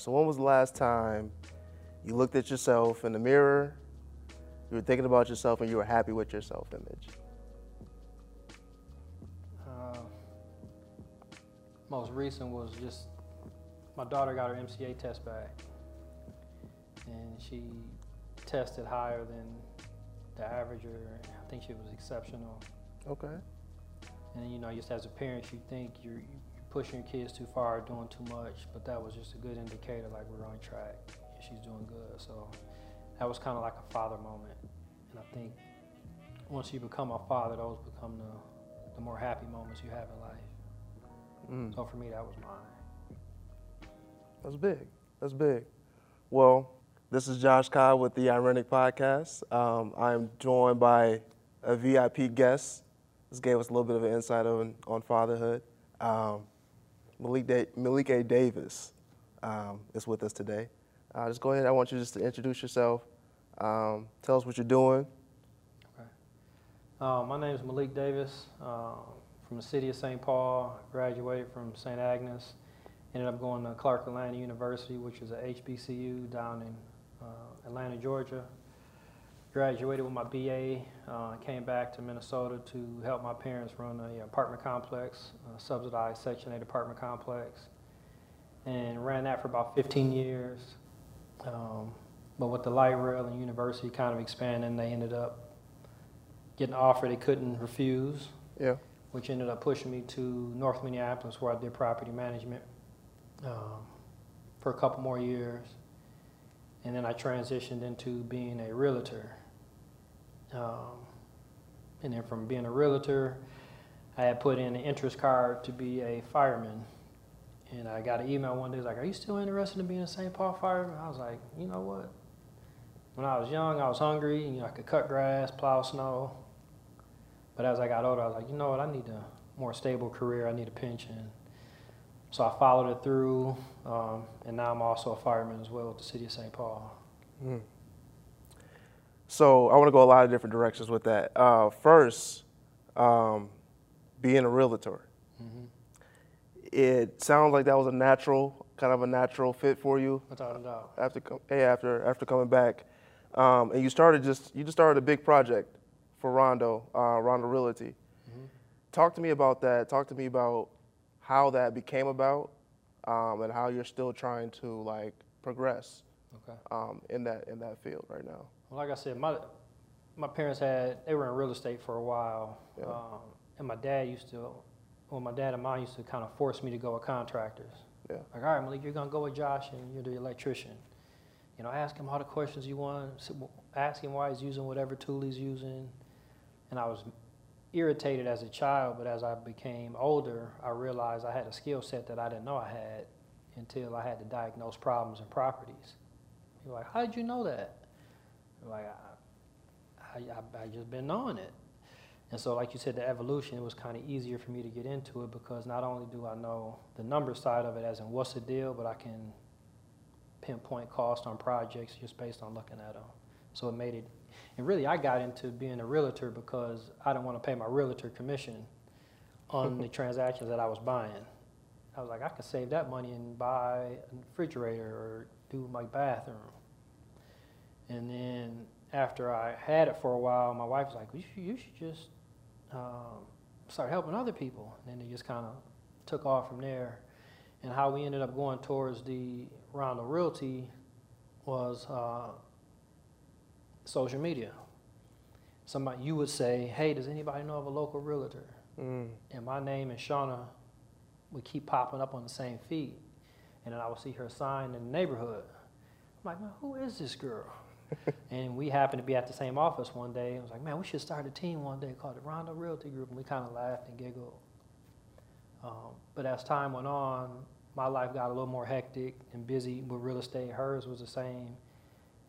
So when was the last time you looked at yourself in the mirror, you were thinking about yourself, and you were happy with your self-image? Uh, most recent was just my daughter got her MCA test back, and she tested higher than the average, or I think she was exceptional. Okay. And you know, just as a parent, you think you're, you're pushing your kids too far, or doing too much, but that was just a good indicator, like we're on track. and She's doing good, so that was kind of like a father moment. And I think once you become a father, those become the, the more happy moments you have in life. Mm. So for me, that was mine. That's big. That's big. Well, this is Josh Cobb with the Ironic Podcast. Um, I'm joined by a VIP guest. This gave us a little bit of an insight on, on fatherhood. Um, Malik, da- Malik A. Davis um, is with us today. Uh, just go ahead. I want you just to introduce yourself. Um, tell us what you're doing. Uh, my name is Malik Davis uh, from the city of St. Paul. Graduated from St. Agnes. Ended up going to Clark Atlanta University, which is a HBCU down in uh, Atlanta, Georgia. Graduated with my BA. Uh, came back to Minnesota to help my parents run a apartment complex, a subsidized Section 8 apartment complex, and ran that for about 15 years. Um, but with the light rail and university kind of expanding, they ended up getting an offer they couldn't refuse, Yeah. which ended up pushing me to North Minneapolis, where I did property management um, for a couple more years. And then I transitioned into being a realtor. Um, and then from being a realtor, I had put in an interest card to be a fireman. And I got an email one day, like, Are you still interested in being a St. Paul fireman? I was like, You know what? When I was young, I was hungry. You know, I could cut grass, plow snow. But as I got older, I was like, you know what? I need a more stable career. I need a pension. So I followed it through, um, and now I'm also a fireman as well with the city of St. Paul. Mm. So I want to go a lot of different directions with that. Uh, first, um, being a realtor. Mm-hmm. It sounds like that was a natural, kind of a natural fit for you Without a doubt. after hey, after after coming back, um, and you started just you just started a big project for Rondo, uh, Rondo Realty. Mm-hmm. Talk to me about that. Talk to me about how that became about, um, and how you're still trying to like progress Okay. um, in that in that field right now. Well, like I said, my my parents had they were in real estate for a while, Yeah. um, and my dad used to, well, my dad and mom used to kind of force me to go with contractors. Yeah. Like, all right, Malik, you're gonna go with Josh, and you're the electrician. You know, ask him all the questions you want. Ask him why he's using whatever tool he's using. And I was irritated as a child, but as I became older, I realized I had a skill set that I didn't know I had until I had to diagnose problems in properties. You're like, how did you know that? Like, I, I, I, I just been knowing it. And so, like you said, the evolution, it was kind of easier for me to get into it because not only do I know the number side of it, as in what's the deal, but I can pinpoint cost on projects just based on looking at them. So it made it, and really I got into being a realtor because I didn't want to pay my realtor commission on the transactions that I was buying. I was like, I could save that money and buy a refrigerator or do my bathroom. And then after I had it for a while, my wife was like, you should, you should just um, start helping other people. And then it just kind of took off from there. And how we ended up going towards the Rondo Realty was uh, social media. Somebody you would say, "Hey, does anybody know of a local realtor?" Mm. And my name and Shauna would keep popping up on the same feed, and then I would see her sign in the neighborhood. I'm like, "Man, who is this girl?" and we happened to be at the same office one day. I was like, "Man, we should start a team one day called the Rondo Realty Group." And we kind of laughed and giggled. Um, but as time went on, my life got a little more hectic and busy with real estate. Hers was the same.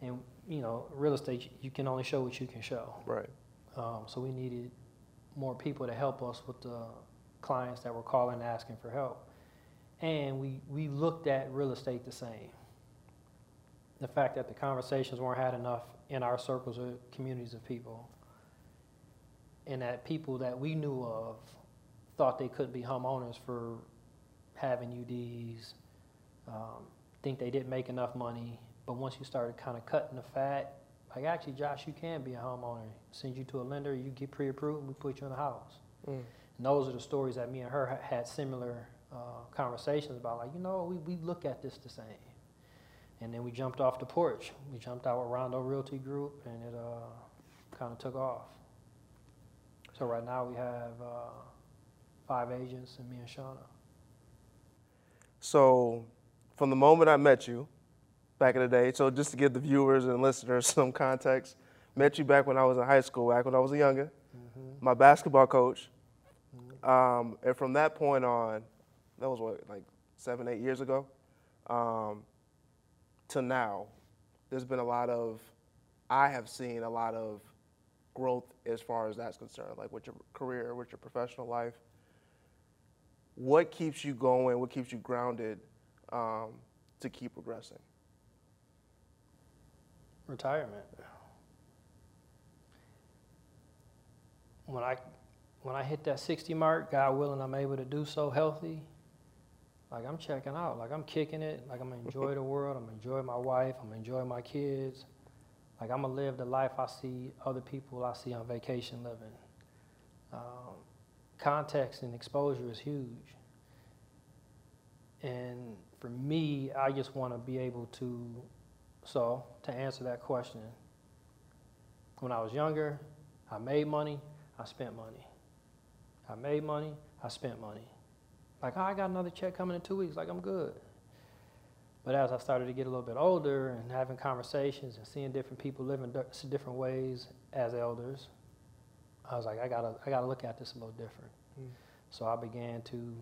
And, you know, real estate, you can only show what you can show. Right. Um, so we needed more people to help us with the clients that were calling and asking for help. And we, we looked at real estate the same. The fact that the conversations weren't had enough in our circles or communities of people, and that people that we knew of thought they couldn't be homeowners for having UDs, um, think they didn't make enough money. But once you started kind of cutting the fat, like actually, Josh, you can be a homeowner. Send you to a lender, you get pre-approved, and we put you in a house. Mm. And those are the stories that me and her ha- had similar uh, conversations about. Like, you know, we, we look at this the same. And then we jumped off the porch. We jumped out with Rondo Realty Group, and it uh, kind of took off. So right now we have uh, five agents and me and Shauna. So, from the moment I met you back in the day, so just to give the viewers and listeners some context, met you back when I was in high school, back when I was a younger, my basketball coach. Um, and from that point on, that was what, like seven, eight years ago, um, to now, there's been a lot of, I have seen a lot of growth as far as that's concerned, like with your career, with your professional life what keeps you going? What keeps you grounded um, to keep progressing? Retirement. When I when I hit that 60 mark, God willing, I'm able to do so healthy. Like I'm checking out. Like I'm kicking it. Like I'm gonna enjoy the world. I'm gonna enjoy my wife. I'm gonna enjoy my kids. Like I'm gonna live the life I see other people I see on vacation living. Um, context and exposure is huge. And for me, I just want to be able to. So to answer that question, when I was younger, I made money. I spent money. I made money. I spent money. Like, oh, I got another check coming in two weeks. Like, I'm good. But as I started to get a little bit older and having conversations and seeing different people living different ways as elders, I was like, I gotta, I gotta look at this a little different. Mm. So I began to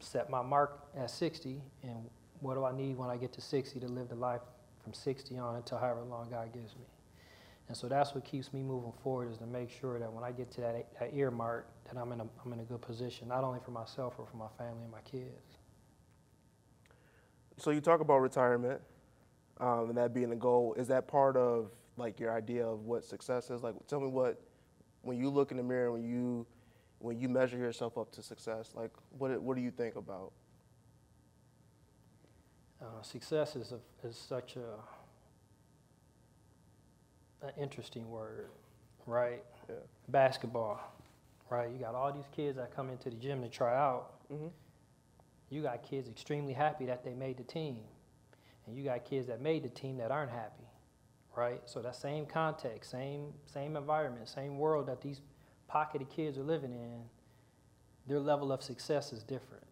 set my mark at 60, and what do I need when I get to 60 to live the life from 60 on until however long God gives me. And so that's what keeps me moving forward is to make sure that when I get to that, that earmark, that I'm in, a, I'm in a good position, not only for myself, but for my family and my kids. So you talk about retirement um, and that being the goal. Is that part of like your idea of what success is? Like, tell me what when you look in the mirror, when you when you measure yourself up to success, like what what do you think about? Uh, success is, a, is such a an interesting word, right? Yeah. Basketball, right? You got all these kids that come into the gym to try out. Mm-hmm. You got kids extremely happy that they made the team, and you got kids that made the team that aren't happy, right? So that same context, same same environment, same world that these pocketed kids are living in, their level of success is different.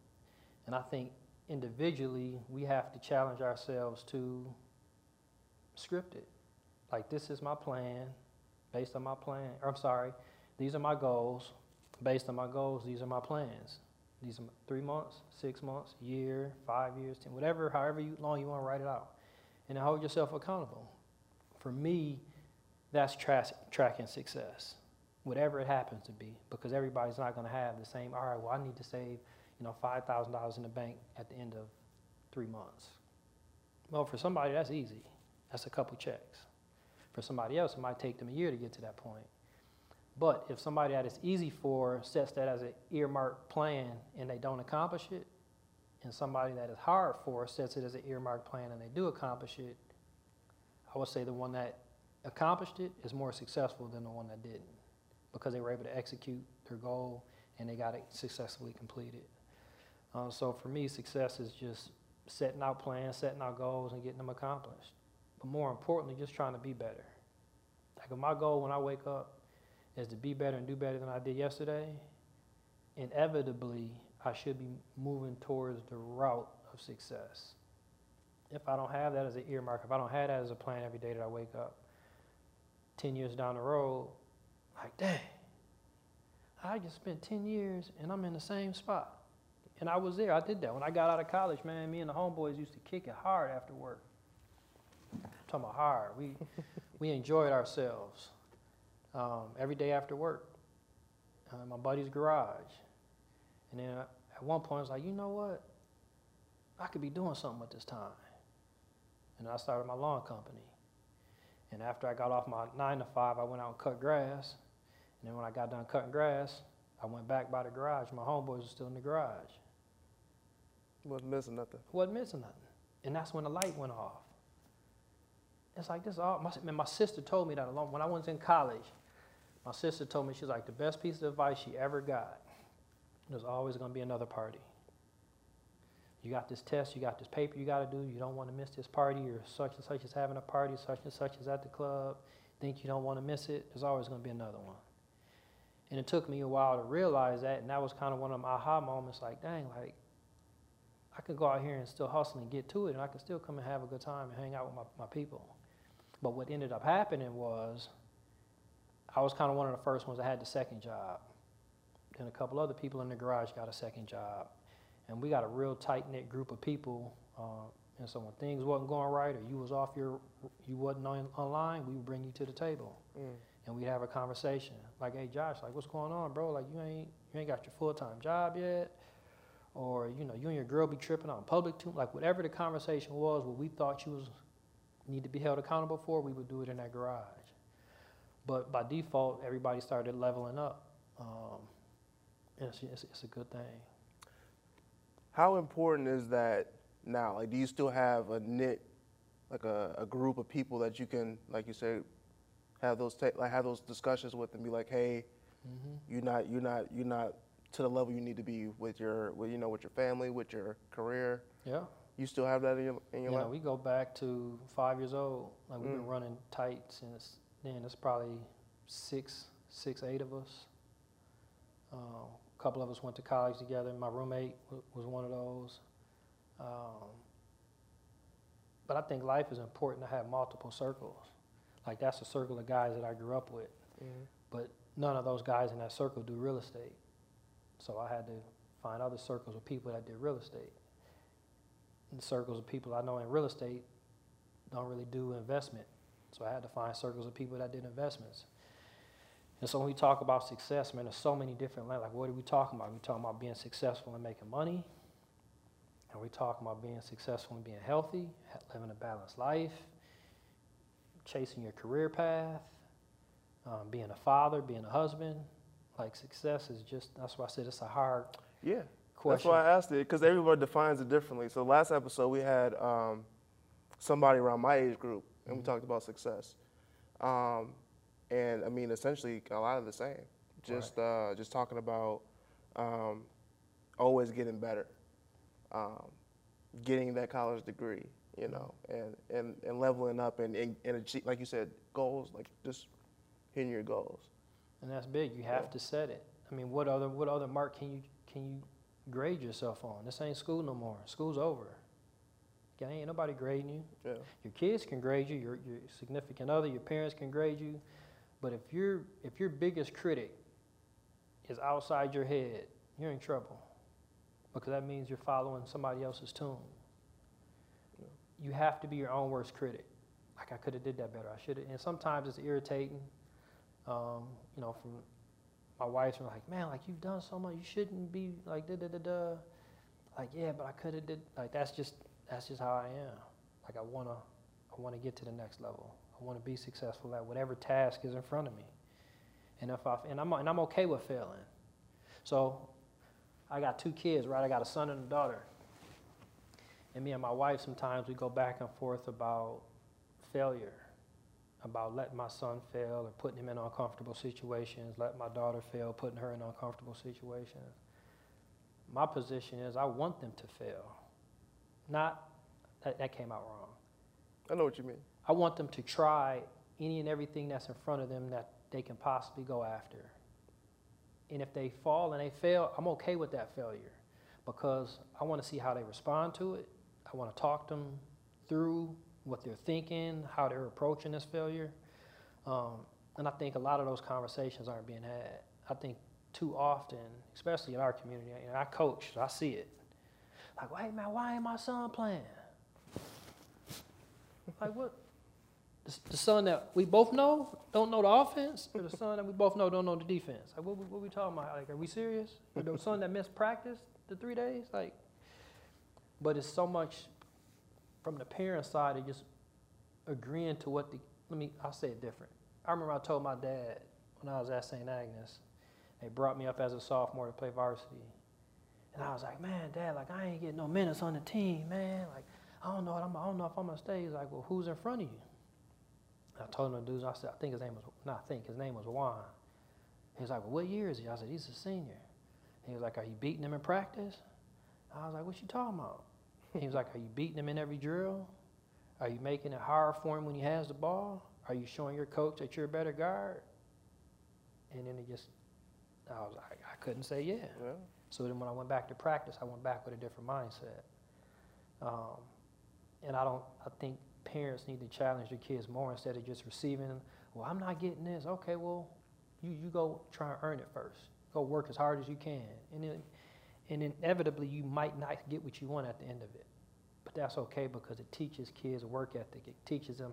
And I think individually we have to challenge ourselves to script it. Like this is my plan, based on my plan. Or I'm sorry, these are my goals. Based on my goals, these are my plans. These are three months, six months, year, five years, ten, whatever, however you, long you want to write it out, and hold yourself accountable. For me, that's tra- tracking success, whatever it happens to be, because everybody's not going to have the same. All right, well, I need to save, you know, five thousand dollars in the bank at the end of three months. Well, for somebody, that's easy. That's a couple checks. For somebody else, it might take them a year to get to that point. But if somebody that is easy for sets that as an earmarked plan and they don't accomplish it, and somebody that is hard for sets it as an earmarked plan and they do accomplish it, I would say the one that accomplished it is more successful than the one that didn't because they were able to execute their goal and they got it successfully completed. Uh, so for me, success is just setting out plans, setting out goals, and getting them accomplished. But more importantly, just trying to be better. Like my goal when I wake up is to be better and do better than I did yesterday, inevitably I should be moving towards the route of success. If I don't have that as an earmark, if I don't have that as a plan every day that I wake up, 10 years down the road, like, dang, I just spent 10 years and I'm in the same spot. And I was there, I did that. When I got out of college, man, me and the homeboys used to kick it hard after work. I'm talking about hard. We, we enjoyed ourselves um, every day after work. Uh, my buddy's garage. And then at one point, I was like, you know what? I could be doing something with this time. And I started my lawn company. And after I got off my nine to five, I went out and cut grass. And then when I got done cutting grass, I went back by the garage. My homeboys were still in the garage. Wasn't missing nothing. Wasn't missing nothing. And that's when the light went off. It's like this all my, man, my sister told me that alone when I was in college. My sister told me she's like the best piece of advice she ever got. There's always going to be another party. You got this test, you got this paper you got to do. You don't want to miss this party, or such and such is having a party, such and such is at the club. Think you don't want to miss it. There's always going to be another one. And it took me a while to realize that, and that was kind of one of my aha moments. Like, dang, like I could go out here and still hustle and get to it, and I could still come and have a good time and hang out with my, my people. But what ended up happening was I was kind of one of the first ones that had the second job. Then a couple other people in the garage got a second job. And we got a real tight knit group of people. Uh, and so when things wasn't going right or you was off your, you wasn't on, online, we would bring you to the table. Mm. And we'd have a conversation. Like, hey Josh, like what's going on, bro? Like you ain't you ain't got your full time job yet. Or, you know, you and your girl be tripping on public too like whatever the conversation was, what we thought you was need to be held accountable for, we would do it in that garage. But by default, everybody started leveling up. Um, and it's, it's, it's, a good thing. How important is that now? Like, do you still have a knit, like a, a group of people that you can, like you say, have those ta- like have those discussions with and be like, hey, mm-hmm. you're not you're not you're not to the level you need to be with your with you know with your family with your career. Yeah. You still have that in your in your yeah, life? we go back to five years old. Like we've mm. been running tight since then. It's probably six, six, eight of us. Uh, a couple of us went to college together. My roommate w- was one of those. Um, but I think life is important to have multiple circles. Like that's a circle of guys that I grew up with. Mm-hmm. But none of those guys in that circle do real estate. So I had to find other circles of people that did real estate circles of people I know in real estate don't really do investment. So I had to find circles of people that did investments. And so when we talk about success, man, there's so many different. Like, what are we talking about? Are we talking about being successful and making money? Are we talking about being successful and being healthy, living a balanced life, chasing your career path, um, being a father, being a husband? Like, success is just, that's why I said it's a hard yeah question. That's why I asked it because everybody defines it differently. So last episode we had um, somebody around my age group, and mm-hmm. we talked about success. Um, and I mean, essentially, a lot of the same. Just right. uh, just talking about um, always getting better, um, getting that college degree, you know, and, and, and leveling up and, and, and achieve, like you said, goals, like just hitting your goals. And that's big. You have yeah. to set it. I mean, what other what other mark can you can you grade yourself on. This ain't school no more. School's over. Okay, ain't nobody grading you. Yeah. Your kids can grade you. Your, your significant other, your parents can grade you. But if your if your biggest critic is outside your head, you're in trouble because that means you're following somebody else's tune. Yeah. You have to be your own worst critic. Like I could have did that better. I should have. And sometimes it's irritating. Um, you know, from my wife's like, man, like you've done so much, you shouldn't be like da da da da. Like, yeah, but I could have did like that's just that's just how I am. Like I wanna I wanna get to the next level. I wanna be successful at whatever task is in front of me. And if I and I'm and I'm okay with failing. So I got two kids, right? I got a son and a daughter. And me and my wife sometimes we go back and forth about failure about letting my son fail or putting him in uncomfortable situations, letting my daughter fail, putting her in uncomfortable situations. My position is I want them to fail. Not, that, that came out wrong. I know what you mean. I want them to try any and everything that's in front of them that they can possibly go after. And if they fall and they fail, I'm okay with that failure because I want to see how they respond to it. I want to talk them through what they're thinking, how they're approaching this failure. Um, and I think a lot of those conversations aren't being had. I think too often, especially in our community, and I coach, so I see it. Like, hey man, why ain't my son playing? like what? The, the, son that we both know don't know the offense, or the son that we both know don't know the defense. Like, what, what, we talking about? Like, are we serious? The son that missed practice the three days? Like, but it's so much from the parent side of just agreeing to what the, let me, I'll say it different. I remember I told my dad when I was at St. Agnes, they brought me up as a sophomore to play varsity. And I was like, man, dad, like I ain't getting no minutes on the team, man. Like I don't know. I'm, I don't know if I'm gonna stay. He's like, well, who's in front of you? I told him the dude. I said, I think his name was not. I think his name was Juan. He was like, well, what year is he? I said, he's a senior. He was like, are you beating him in practice? I was like, what you talking about? He was like, are you beating him in every drill? Are you making it hard for him when he has the ball? Are you showing your coach that you're a better guard? And then it just, I was like, I couldn't say yeah. Yeah. So then when I went back to practice, I went back with a different mindset. Um, and I don't, I think parents need to challenge their kids more instead of just receiving, well, I'm not getting this. Okay, well, you, you go try and earn it first. Go work as hard as you can. And then, and inevitably, you might not get what you want at the end of it. But that's okay because it teaches kids work ethic. It teaches them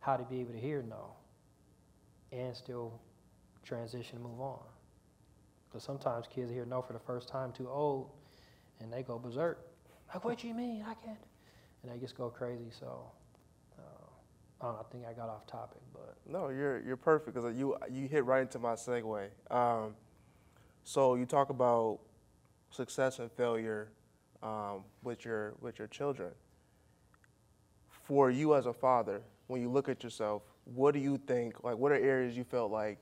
how to be able to hear no and still transition and move on. Because sometimes kids hear no for the first time too old and they go berserk. Like, what do you mean? I can't. And they just go crazy. So uh, I don't know, I think I got off topic, but No, you're you're perfect because you you hit right into my segue. Um, so you talk about success and failure um, with your with your children. For you as a father, when you look at yourself, what do you think? Like, what are areas you felt like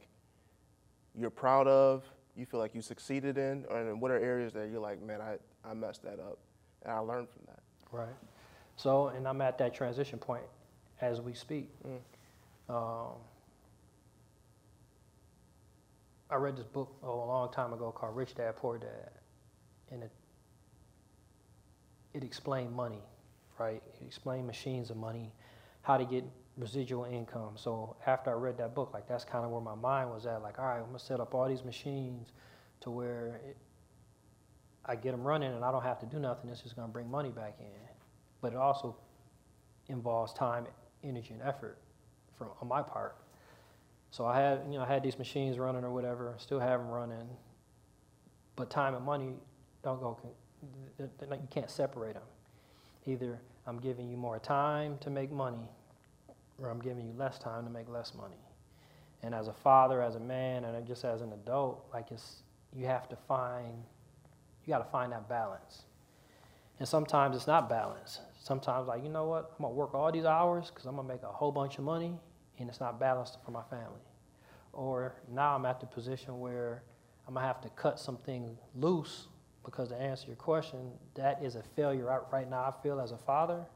you're proud of? You feel like you succeeded in, and what are areas that you're like, man, I, I messed that up, and I learned from that. Right. So, and I'm at that transition point as we speak. Mm. Um, I read this book oh, a long time ago called Rich Dad Poor Dad, and it it explained money, right? It explained machines of money, how to get residual income. So after I read that book, like that's kind of where my mind was at. Like, all right, I'm gonna set up all these machines to where it, I get them running and I don't have to do nothing. It's just gonna bring money back in. But it also involves time, energy, and effort from on my part. So I had, you know, I had these machines running or whatever. Still have them running, but time and money don't go. You can't separate them. Either I'm giving you more time to make money, or I'm giving you less time to make less money. And as a father, as a man, and just as an adult, like it's you have to find, you got to find that balance. And sometimes it's not balanced. Sometimes, like, you know what? I'm to work all these hours because I'm to make a whole bunch of money and it's not balanced for my family. Or now I'm at the position where I'm to have to cut something loose because to answer your question, that is a failure right, right now. I feel as a father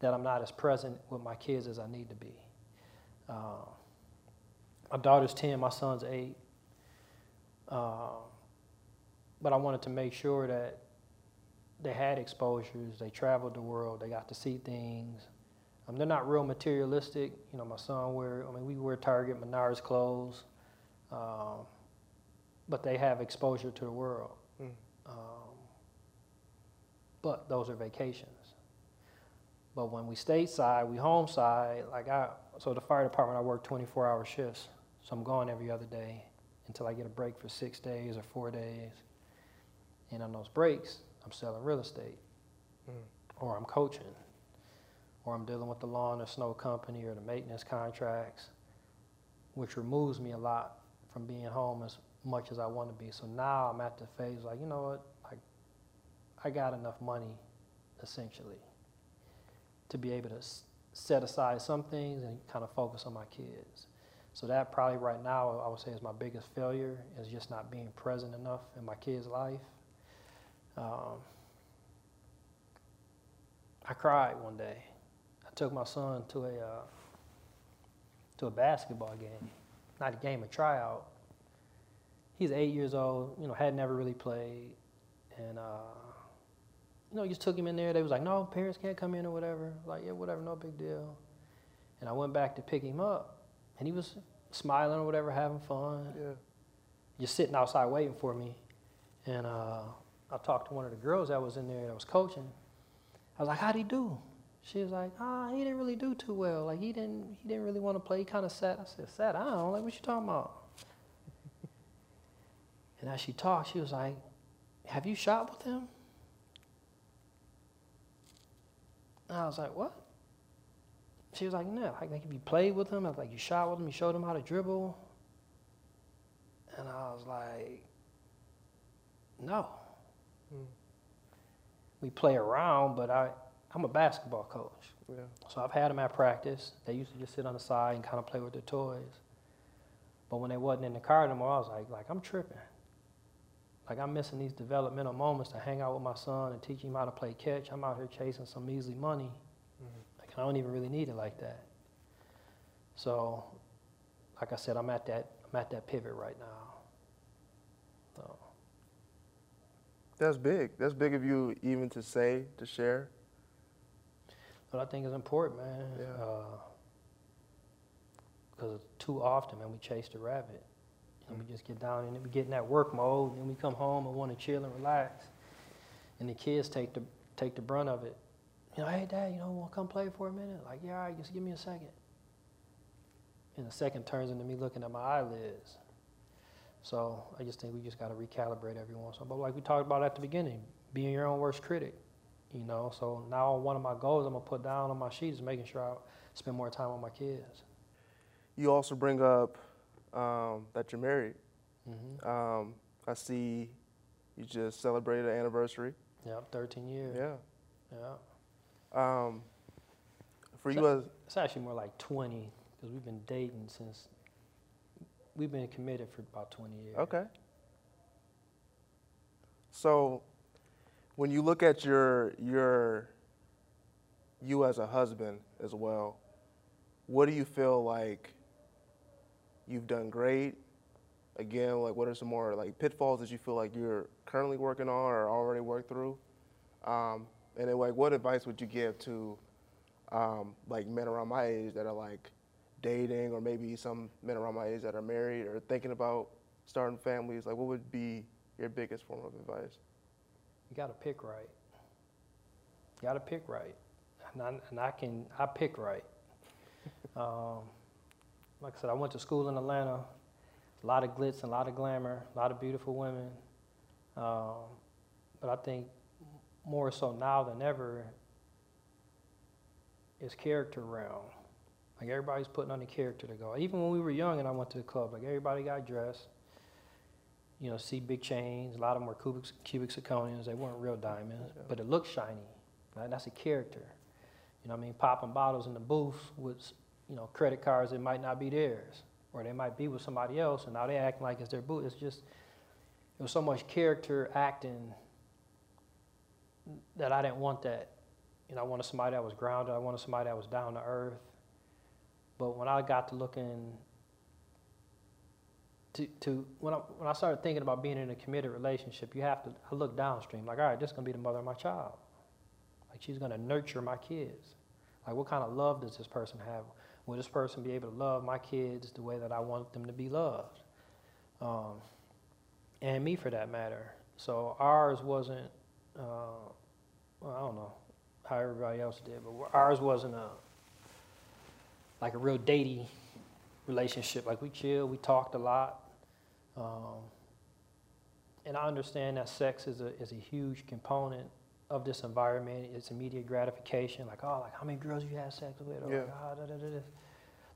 that I'm not as present with my kids as I need to be. Uh, my daughter's 10, my son's 8. Uh, but I wanted to make sure that they had exposures, they traveled the world, they got to see things. Um, they're not real materialistic. You know, my son wear, I mean, we wear Target, Menards clothes, um, but they have exposure to the world. Um, but those are vacations. But when we stateside, we home side, like I, so the fire department, I work 24 hour shifts. So I'm gone every other day until I get a break for six days or four days. And on those breaks, I'm selling real estate, Mm. or I'm coaching, or I'm dealing with the lawn or snow company or the maintenance contracts, which removes me a lot from being home as much as I want to be. So now I'm at the phase like, you know what, like I got enough money, essentially, to be able to s- set aside some things and kind of focus on my kids. So that probably right now I would say is my biggest failure is just not being present enough in my kids' life. Um, I cried one day. I took my son to a uh, to a basketball game, not a game, a tryout. He's eight years old. You know, had never really played, and uh, you know, just took him in there. They was like, "No, parents can't come in or whatever." Like, yeah, whatever, no big deal. And I went back to pick him up, and he was smiling or whatever, having fun Yeah. just sitting outside waiting for me. And uh, I talked to one of the girls that was in there that was coaching. I was like, "How'd he do?" She was like, "Ah, he didn't really do too well. Like he didn't, he didn't really want to play. He kind of sat." I said, "Sat down? Like what you talking about?" And as she talked, she was like, "Have you shot with him?" And I was like, "What?" She was like, "No. Like, like if you played with him, I was like you shot with him, you showed him how to dribble." And I was like, no. Mm. We play around, but I, I'm a basketball coach. Yeah. So I've had them at practice. They used to just sit on the side and kind of play with their toys. But when they wasn't in the car anymore, I was like, like I'm tripping. Like I'm missing these developmental moments to hang out with my son and teach him how to play catch. I'm out here chasing some measly money. Mm-hmm. Like I don't even really need it like that. So, like I said, I'm at that I'm at that pivot right now. So That's big. That's big of you even to say, to share. But I think it's important, man. Yeah. Uh, because too often, man, we chase the rabbit. And we just get down and we get in that work mode, and we come home and want to chill and relax. And the kids take the take the brunt of it. You know, hey, dad, you know, want to come play for a minute? Like, yeah, all right, just give me a second. And the second turns into me looking at my eyelids. So I just think we just got to recalibrate every once in a while. But like we talked about at the beginning, being your own worst critic. You know, so now one of my goals I'm gonna put down on my sheet is making sure I spend more time with my kids. You also bring up um, that you're married. hmm Um, I see you just celebrated an anniversary. Yep, 13 years. Yeah. Yeah. Um, for you as It's actually more like 20 because we've been dating since we've been committed for about 20 years. okay. So, when you look at your your you as a husband as well, what do you feel like you've done great? Again, like what are some more like pitfalls that you feel like you're currently working on or already worked through? Um, and then like what advice would you give to um, like men around my age that are like dating or maybe some men around my age that are married or thinking about starting families? Like what would be your biggest form of advice? You got to pick right. You got to pick right. And I, and I can, I pick right. um, like I said, I went to school in Atlanta. A lot of glitz and a lot of glamour, a lot of beautiful women. Um, but I think more so now than ever is character realm. Like everybody's putting on the character to go. Even when we were young and I went to the club, like everybody got dressed. You know, see big chains. A lot of them were cubic, cubic zirconians. They weren't real diamonds, but it looked shiny. Right? That's a character. You know what I mean? Popping bottles in the booth with, you know, credit cards that might not be theirs. Or they might be with somebody else and now they acting like it's their booth. It's just, it was so much character acting that I didn't want that. You know, I wanted somebody that was grounded. I wanted somebody that was down to earth. But when I got to looking to, to when I when I started thinking about being in a committed relationship, you have to I look downstream. Like, all right, this is gonna be the mother of my child. Like she's gonna nurture my kids. Like what kind of love does this person have? Will this person be able to love my kids the way that I want them to be loved? Um, and me for that matter. So ours wasn't uh, well, I don't know how everybody else did, but ours wasn't a like a real datey relationship. Like we chilled, we talked a lot, um, and I understand that sex is a is a huge component of this environment. It's immediate gratification. Like oh, like how many girls you had sex with? Or Yeah. like, oh, da, da, da, da.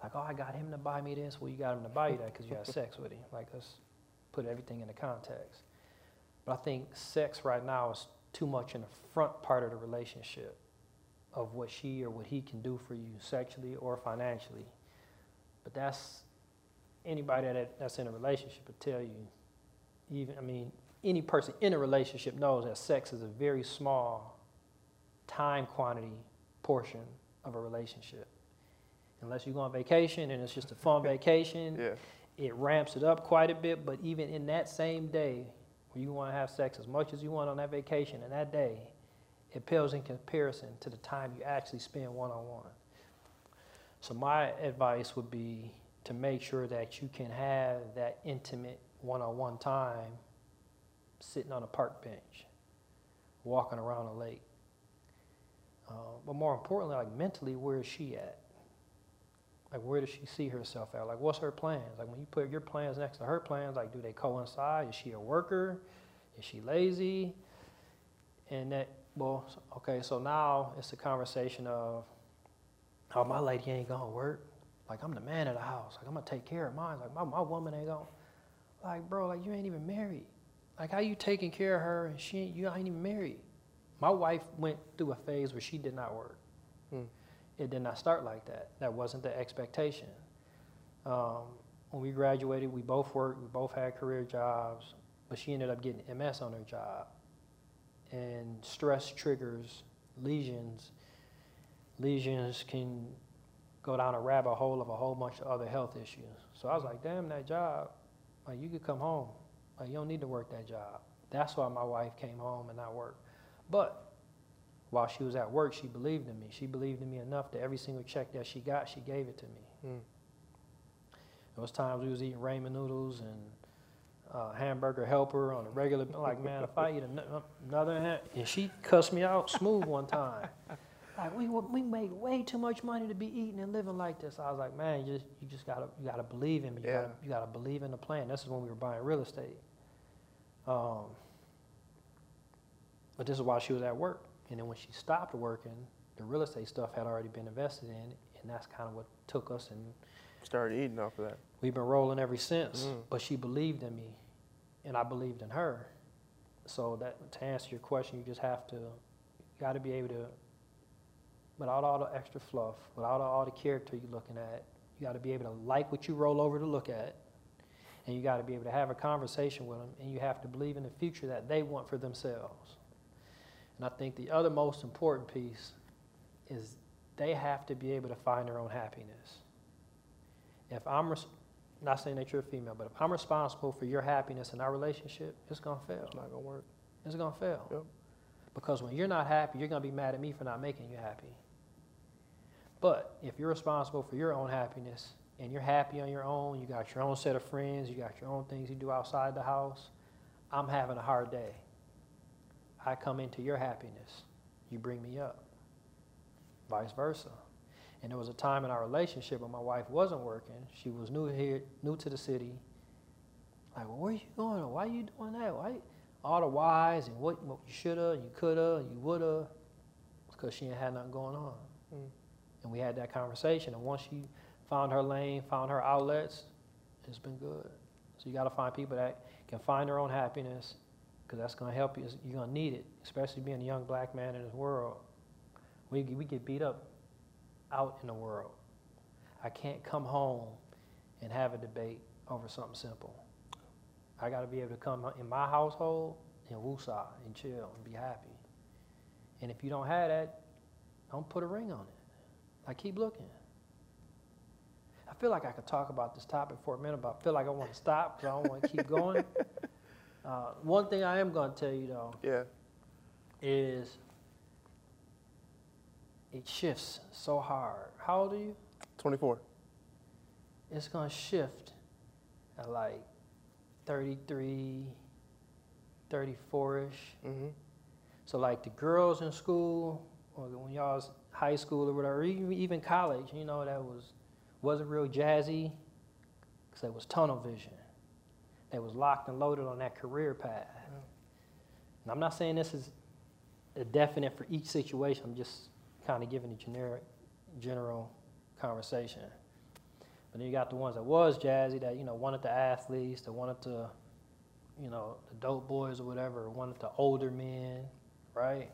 like oh, I got him to buy me this. Well, you got him to buy you that because you had sex with him. Like let's put everything into context. But I think sex right now is too much in the front part of the relationship of what she or what he can do for you sexually or financially. But that's anybody that, that's in a relationship will tell you. Even I mean, any person in a relationship knows that sex is a very small time quantity portion of a relationship. Unless you go on vacation and it's just a fun vacation, Yeah. it ramps it up quite a bit. But even in that same day, where you want to have sex as much as you want on that vacation and that day, it pales in comparison to the time you actually spend one on one. So my advice would be to make sure that you can have that intimate one on one time sitting on a park bench, walking around a lake. Uh, but more importantly, like mentally, where is she at? Like, where does she see herself at? Like, what's her plans? Like, when you put your plans next to her plans, like, do they coincide? Is she a worker? Is she lazy? And that, well, okay, so now it's a conversation of, oh, my lady ain't gonna work. Like, I'm the man of the house. Like, I'm gonna take care of mine. Like, my, my woman ain't gonna. Like, bro, like, you ain't even married. Like, how you taking care of her and she you ain't even married? My wife went through a phase where she did not work. Hmm. It did not start like that. That wasn't the expectation. Um, when we graduated, we both worked, we both had career jobs, but she ended up getting MS on her job. And stress triggers lesions. Lesions can go down a rabbit hole of a whole bunch of other health issues. So I was like, damn, that job, like you could come home. Like you don't need to work that job. That's why my wife came home and not work. But while she was at work, she believed in me. She believed in me enough that every single check that she got, she gave it to me. Mm. There was times we was eating ramen noodles and uh, hamburger helper on a regular. Like man, if I eat an- another, ham- and she cussed me out smooth one time. Like we we make way too much money to be eating and living like this. I was like, man, you just you just gotta you gotta believe in me. You, Yeah. gotta, you gotta believe in the plan. This is when we were buying real estate. Um, but this is while she was at work, and then when she stopped working, the real estate stuff had already been invested in, and that's kind of what took us and Started eating off of that. We've been rolling ever since, Mm. but she believed in me, and I believed in her. So that to answer your question, you just have to, you got to be able to, without all the extra fluff, without all the character you're looking at, you got to be able to like what you roll over to look at, and you got to be able to have a conversation with them, and you have to believe in the future that they want for themselves. And I think the other most important piece is they have to be able to find their own happiness. If I'm res- not saying that you're a female, but if I'm responsible for your happiness in our relationship, it's gonna fail. It's not gonna work. It's gonna fail. Yep. Because when you're not happy, you're gonna be mad at me for not making you happy. But if you're responsible for your own happiness and you're happy on your own, you got your own set of friends, you got your own things you do outside the house, I'm having a hard day. I come into your happiness, you bring me up. Vice versa. And there was a time in our relationship when my wife wasn't working. She was new here, new to the city. Like, well, where you going? Why are you doing that? Why? All the whys and what, what you shoulda, you coulda, you woulda, because she ain't had nothing going on. Mm. And we had that conversation. And once she found her lane, found her outlets, it's been good. So you got to find people that can find their own happiness, because that's going to help you. You're going to need it, especially being a young black man in this world. We we get beat up out in the world. I can't come home and have a debate over something simple. I got to be able to come in my household and woosah and chill and be happy. And if you don't have that, don't put a ring on it. Like keep looking. I feel like I could talk about this topic for a minute, but I feel like I want to stop because I don't want to keep going. Uh, one thing I am going to tell you though Yeah. is it shifts so hard. How old are you? 24. It's going to shift at like 33, 34 ish. Mm-hmm. So, like the girls in school, or when y'all was high school or whatever, even, college, you know, that was, wasn't real jazzy because it was tunnel vision. They was locked and loaded on that career path. And I'm not saying this is a definite for each situation. I'm just kind of giving a generic, general conversation. But then you got the ones that was jazzy that you know wanted the athletes, that wanted the, you know, the dope boys or whatever, wanted the older men, right?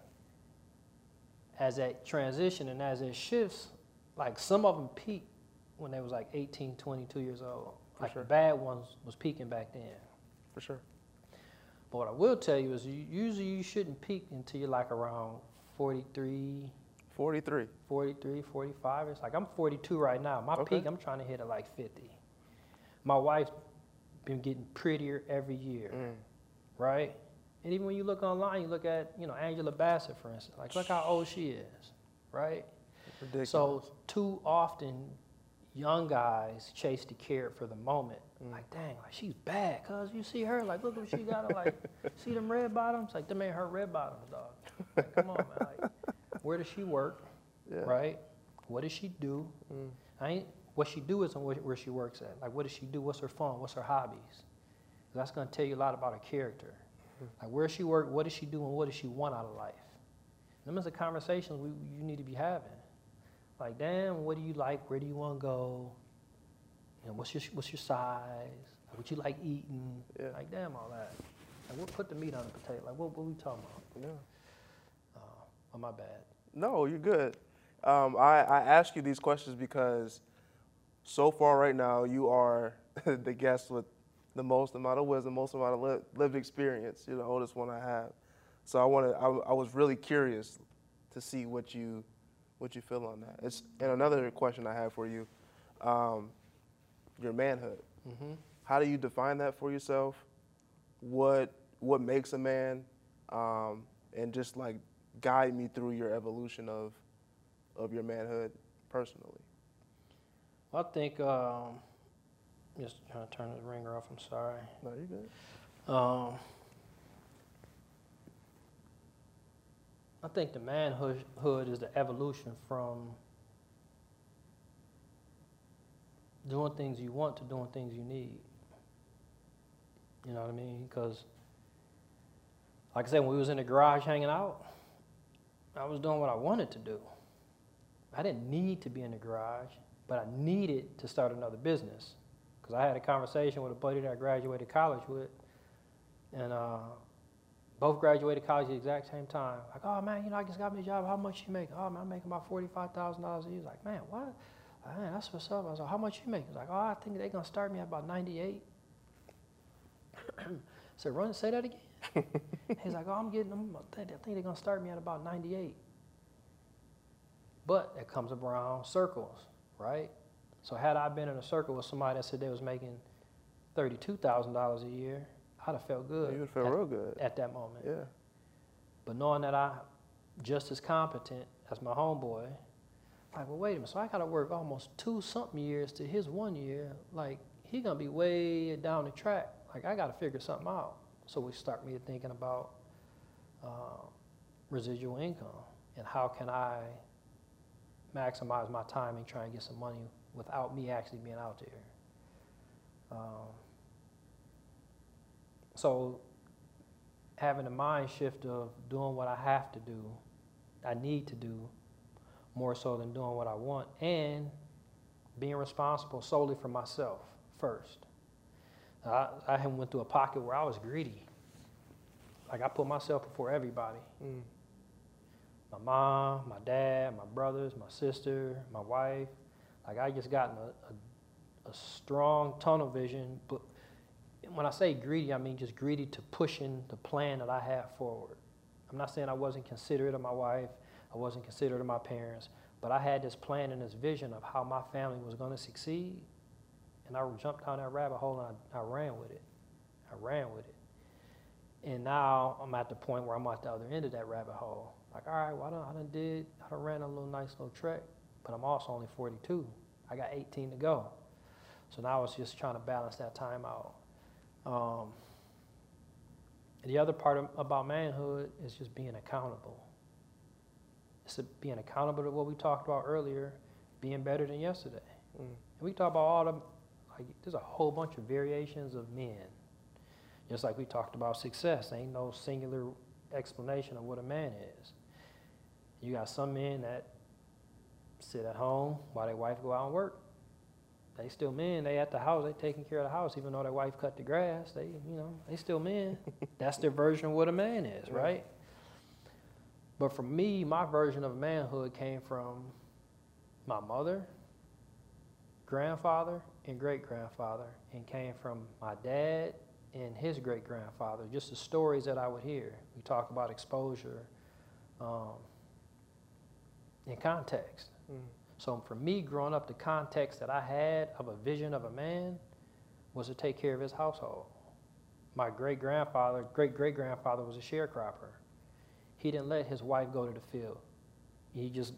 As that transition and as it shifts, like some of them peak when they was like 18, 22 years old. For like sure. the bad ones was peaking back then. For sure. But what I will tell you is you, usually you shouldn't peak until you're like around 43, 43. 43, 45. It's like I'm 42 right now. My Okay. peak, I'm trying to hit at like 50. My wife's been getting prettier every year, Mm. right? And even when you look online, you look at, you know, Angela Bassett, for instance. Like, look how old she is, right? Ridiculous. So too often, young guys chase the carrot for the moment. Mm. Like, dang, like she's bad, cause you see her, like, look what she got. Like, see them red bottoms? Like, them ain't her red bottoms, dog. Like, come on, man. Like, where does she work? yeah. Right? What does she do? Mm. I ain't. What she do isn't where, where she works at. Like, what does she do? What's her fun? What's her hobbies? That's gonna tell you a lot about her character. Like, where she work? What does she do? And what does she want out of life? Them is the conversations we you need to be having. Like, damn, what do you like? Where do you want to go? You know, what's your what's your size? Like, what you like eating? Yeah. Like, damn, all that. Like, we'll put the meat on the potato. Like, what what we talking about? Yeah. Um, Oh, my bad. No, you're good. Um, I, I ask you these questions because so far right now you are the guest with the most amount of wisdom, most amount of li- lived experience. You're the oldest one I have. So I wanted, I, I was really curious to see what you, what you feel on that. It's, and another question I have for you, um, your manhood. Mm-hmm. How do you define that for yourself? What, what makes a man? Um, and just like guide me through your evolution of, of your manhood personally. I think, um, just trying to turn the ringer off, I'm sorry. No, you good. Um, I think the manhood is the evolution from doing things you want to doing things you need. You know what I mean? Because, like I said, when we was in the garage hanging out, I was doing what I wanted to do. I didn't need to be in the garage, but I needed to start another business. Because I had a conversation with a buddy that I graduated college with, and uh, both graduated college at the exact same time. Like, oh man, you know, I just got me a job. How much you make? Oh man, I'm making about forty-five thousand dollars a year. Like, man, what? Man, that's what's up. I was like, how much you make? He's like, oh, I think they're gonna start me at about ninety-eight. Said, run, and say that again. He's like, oh, I'm getting them. I think they're gonna start me at about ninety-eight. But it comes around circles, right? So had I been in a circle with somebody that said they was making thirty-two thousand dollars a year, I'd have felt good. You would feel real good. at that moment. Yeah. But knowing that I just as competent as my homeboy, like, well, wait a minute. So I got to work almost two something years to his one year. Like, he gonna be way down the track. Like, I got to figure something out. So we start me thinking about uh, residual income and how can I maximize my time and try and get some money without me actually being out there. Um, so having a mind shift of doing what I have to do, I need to do, more so than doing what I want, and being responsible solely for myself first. I, I went through a pocket where I was greedy. Like I put myself before everybody. Mm. My mom, my dad, my brothers, my sister, my wife. Like I just gotten a, a, a strong tunnel vision, but when I say greedy, I mean just greedy to pushing the plan that I have forward. I'm not saying I wasn't considerate of my wife, I wasn't considerate of my parents, but I had this plan and this vision of how my family was going to succeed. And I jumped down that rabbit hole and I, I ran with it. I ran with it. And now I'm at the point where I'm at the other end of that rabbit hole. Like, all right, well, I done, I done did, I done ran a little nice little trek, but I'm also only 42. I got 18 to go. So now it's just trying to balance that time out. Um, the other part of, about manhood is just being accountable. It's a, being accountable to what we talked about earlier, being better than yesterday. Mm. And we talk about all the, like, there's a whole bunch of variations of men. Just like we talked about success, ain't no singular explanation of what a man is. You got some men that sit at home while their wife go out and work they still men. They at the house. They taking care of the house, even though their wife cut the grass. They, you know, they still men. That's their version of what a man is, Yeah. right? But for me, my version of manhood came from my mother, grandfather, and great grandfather, and came from my dad and his great grandfather. Just the stories that I would hear. We talk about exposure um, in context. So for me, growing up, the context that I had of a vision of a man was to take care of his household. My great grandfather, great great grandfather, was a sharecropper. He didn't let his wife go to the field. He just,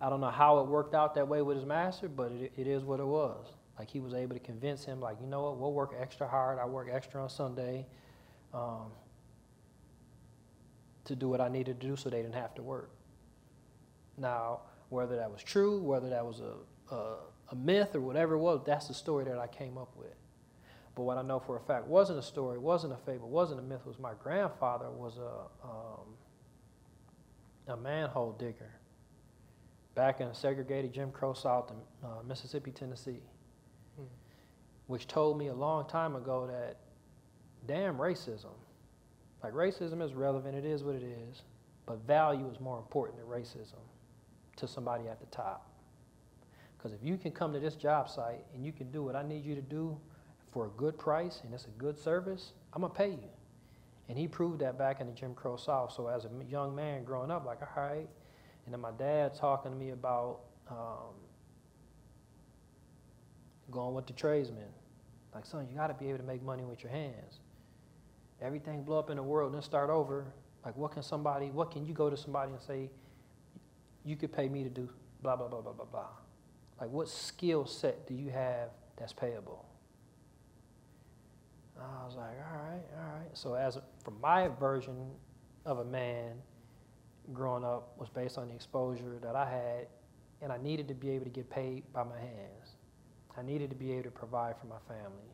I don't know how it worked out that way with his master, but it, it is what it was. Like he was able to convince him, like, you know what, we'll work extra hard. I work extra on Sunday um, to do what I needed to do so they didn't have to work. Now, whether that was true, whether that was a, a, a, myth or whatever it was, that's the story that I came up with. But what I know for a fact wasn't a story, wasn't a fable, wasn't a myth, was my grandfather was a, um, a manhole digger back in a segregated Jim Crow South in uh, Mississippi, Tennessee, Hmm. which told me a long time ago that damn racism, like racism is relevant, it is what it is, But value is more important than racism to somebody at the top. Because if you can come to this job site and you can do what I need you to do for a good price and it's a good service, I'm gonna pay you. And he proved that back in the Jim Crow South. So as a young man growing up, like, all right. And then my dad talking to me about um, going with the tradesmen. Like, son, you got to be able to make money with your hands. Everything blow up in the world, then start over. Like, what can somebody, what can you go to somebody and say, you could pay me to do blah, blah, blah, blah, blah, blah? Like, what skill set do you have that's payable? I was like, all right, all right. So, as a, from my version of a man growing up was based on the exposure that I had, and I needed to be able to get paid by my hands. I needed to be able to provide for my family.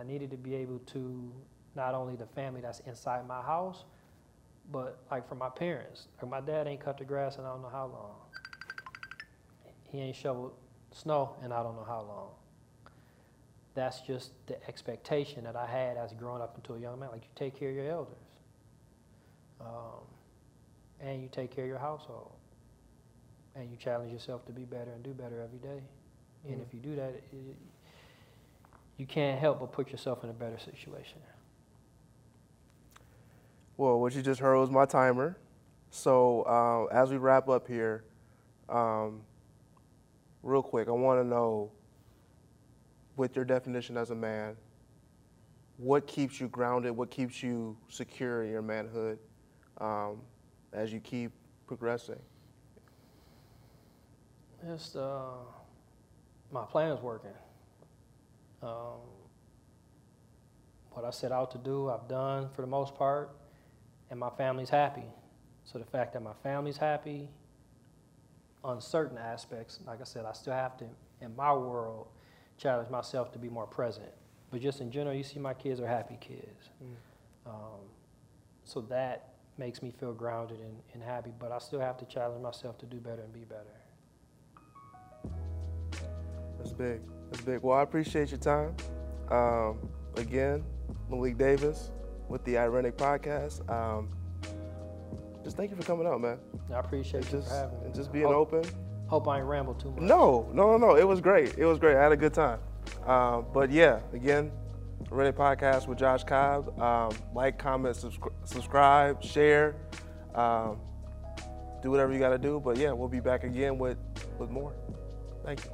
I needed to be able to not only the family that's inside my house, but like for my parents. Like my dad ain't cut the grass in I don't know how long. He ain't shoveled snow in I don't know how long. That's just the expectation that I had as growing up into a young man. Like you take care of your elders, um, and you take care of your household, and you challenge yourself to be better and do better every day. And if you do that, it, you can't help but put yourself in a better situation. Well, what you just heard was my timer. So uh, as we wrap up here, um, real quick, I want to know, with your definition as a man, what keeps you grounded? What keeps you secure in your manhood um, as you keep progressing? Just uh, my plan is working. Um, what I set out to do, I've done for the most part, and my family's happy. So the fact that my family's happy on certain aspects, like I said, I still have to, in my world, challenge myself to be more present. But just in general, you see my kids are happy kids. Mm. Um, so that makes me feel grounded and, and happy, but I still have to challenge myself to do better and be better. That's big. That's big. Well, I appreciate your time. Um, again, Malik Davis with the Irenic Podcast. Um, just thank you for coming out, man. I appreciate and you just, for having me. And just being hope, open. Hope I ain't ramble too much. No, no, no, no. It was great. It was great. I had a good time. Um, but yeah, again, Irenic Podcast with Josh Cobb. Um, like, comment, subscri- subscribe, share. Um, do whatever you got to do. But yeah, we'll be back again with, with more. Thank you.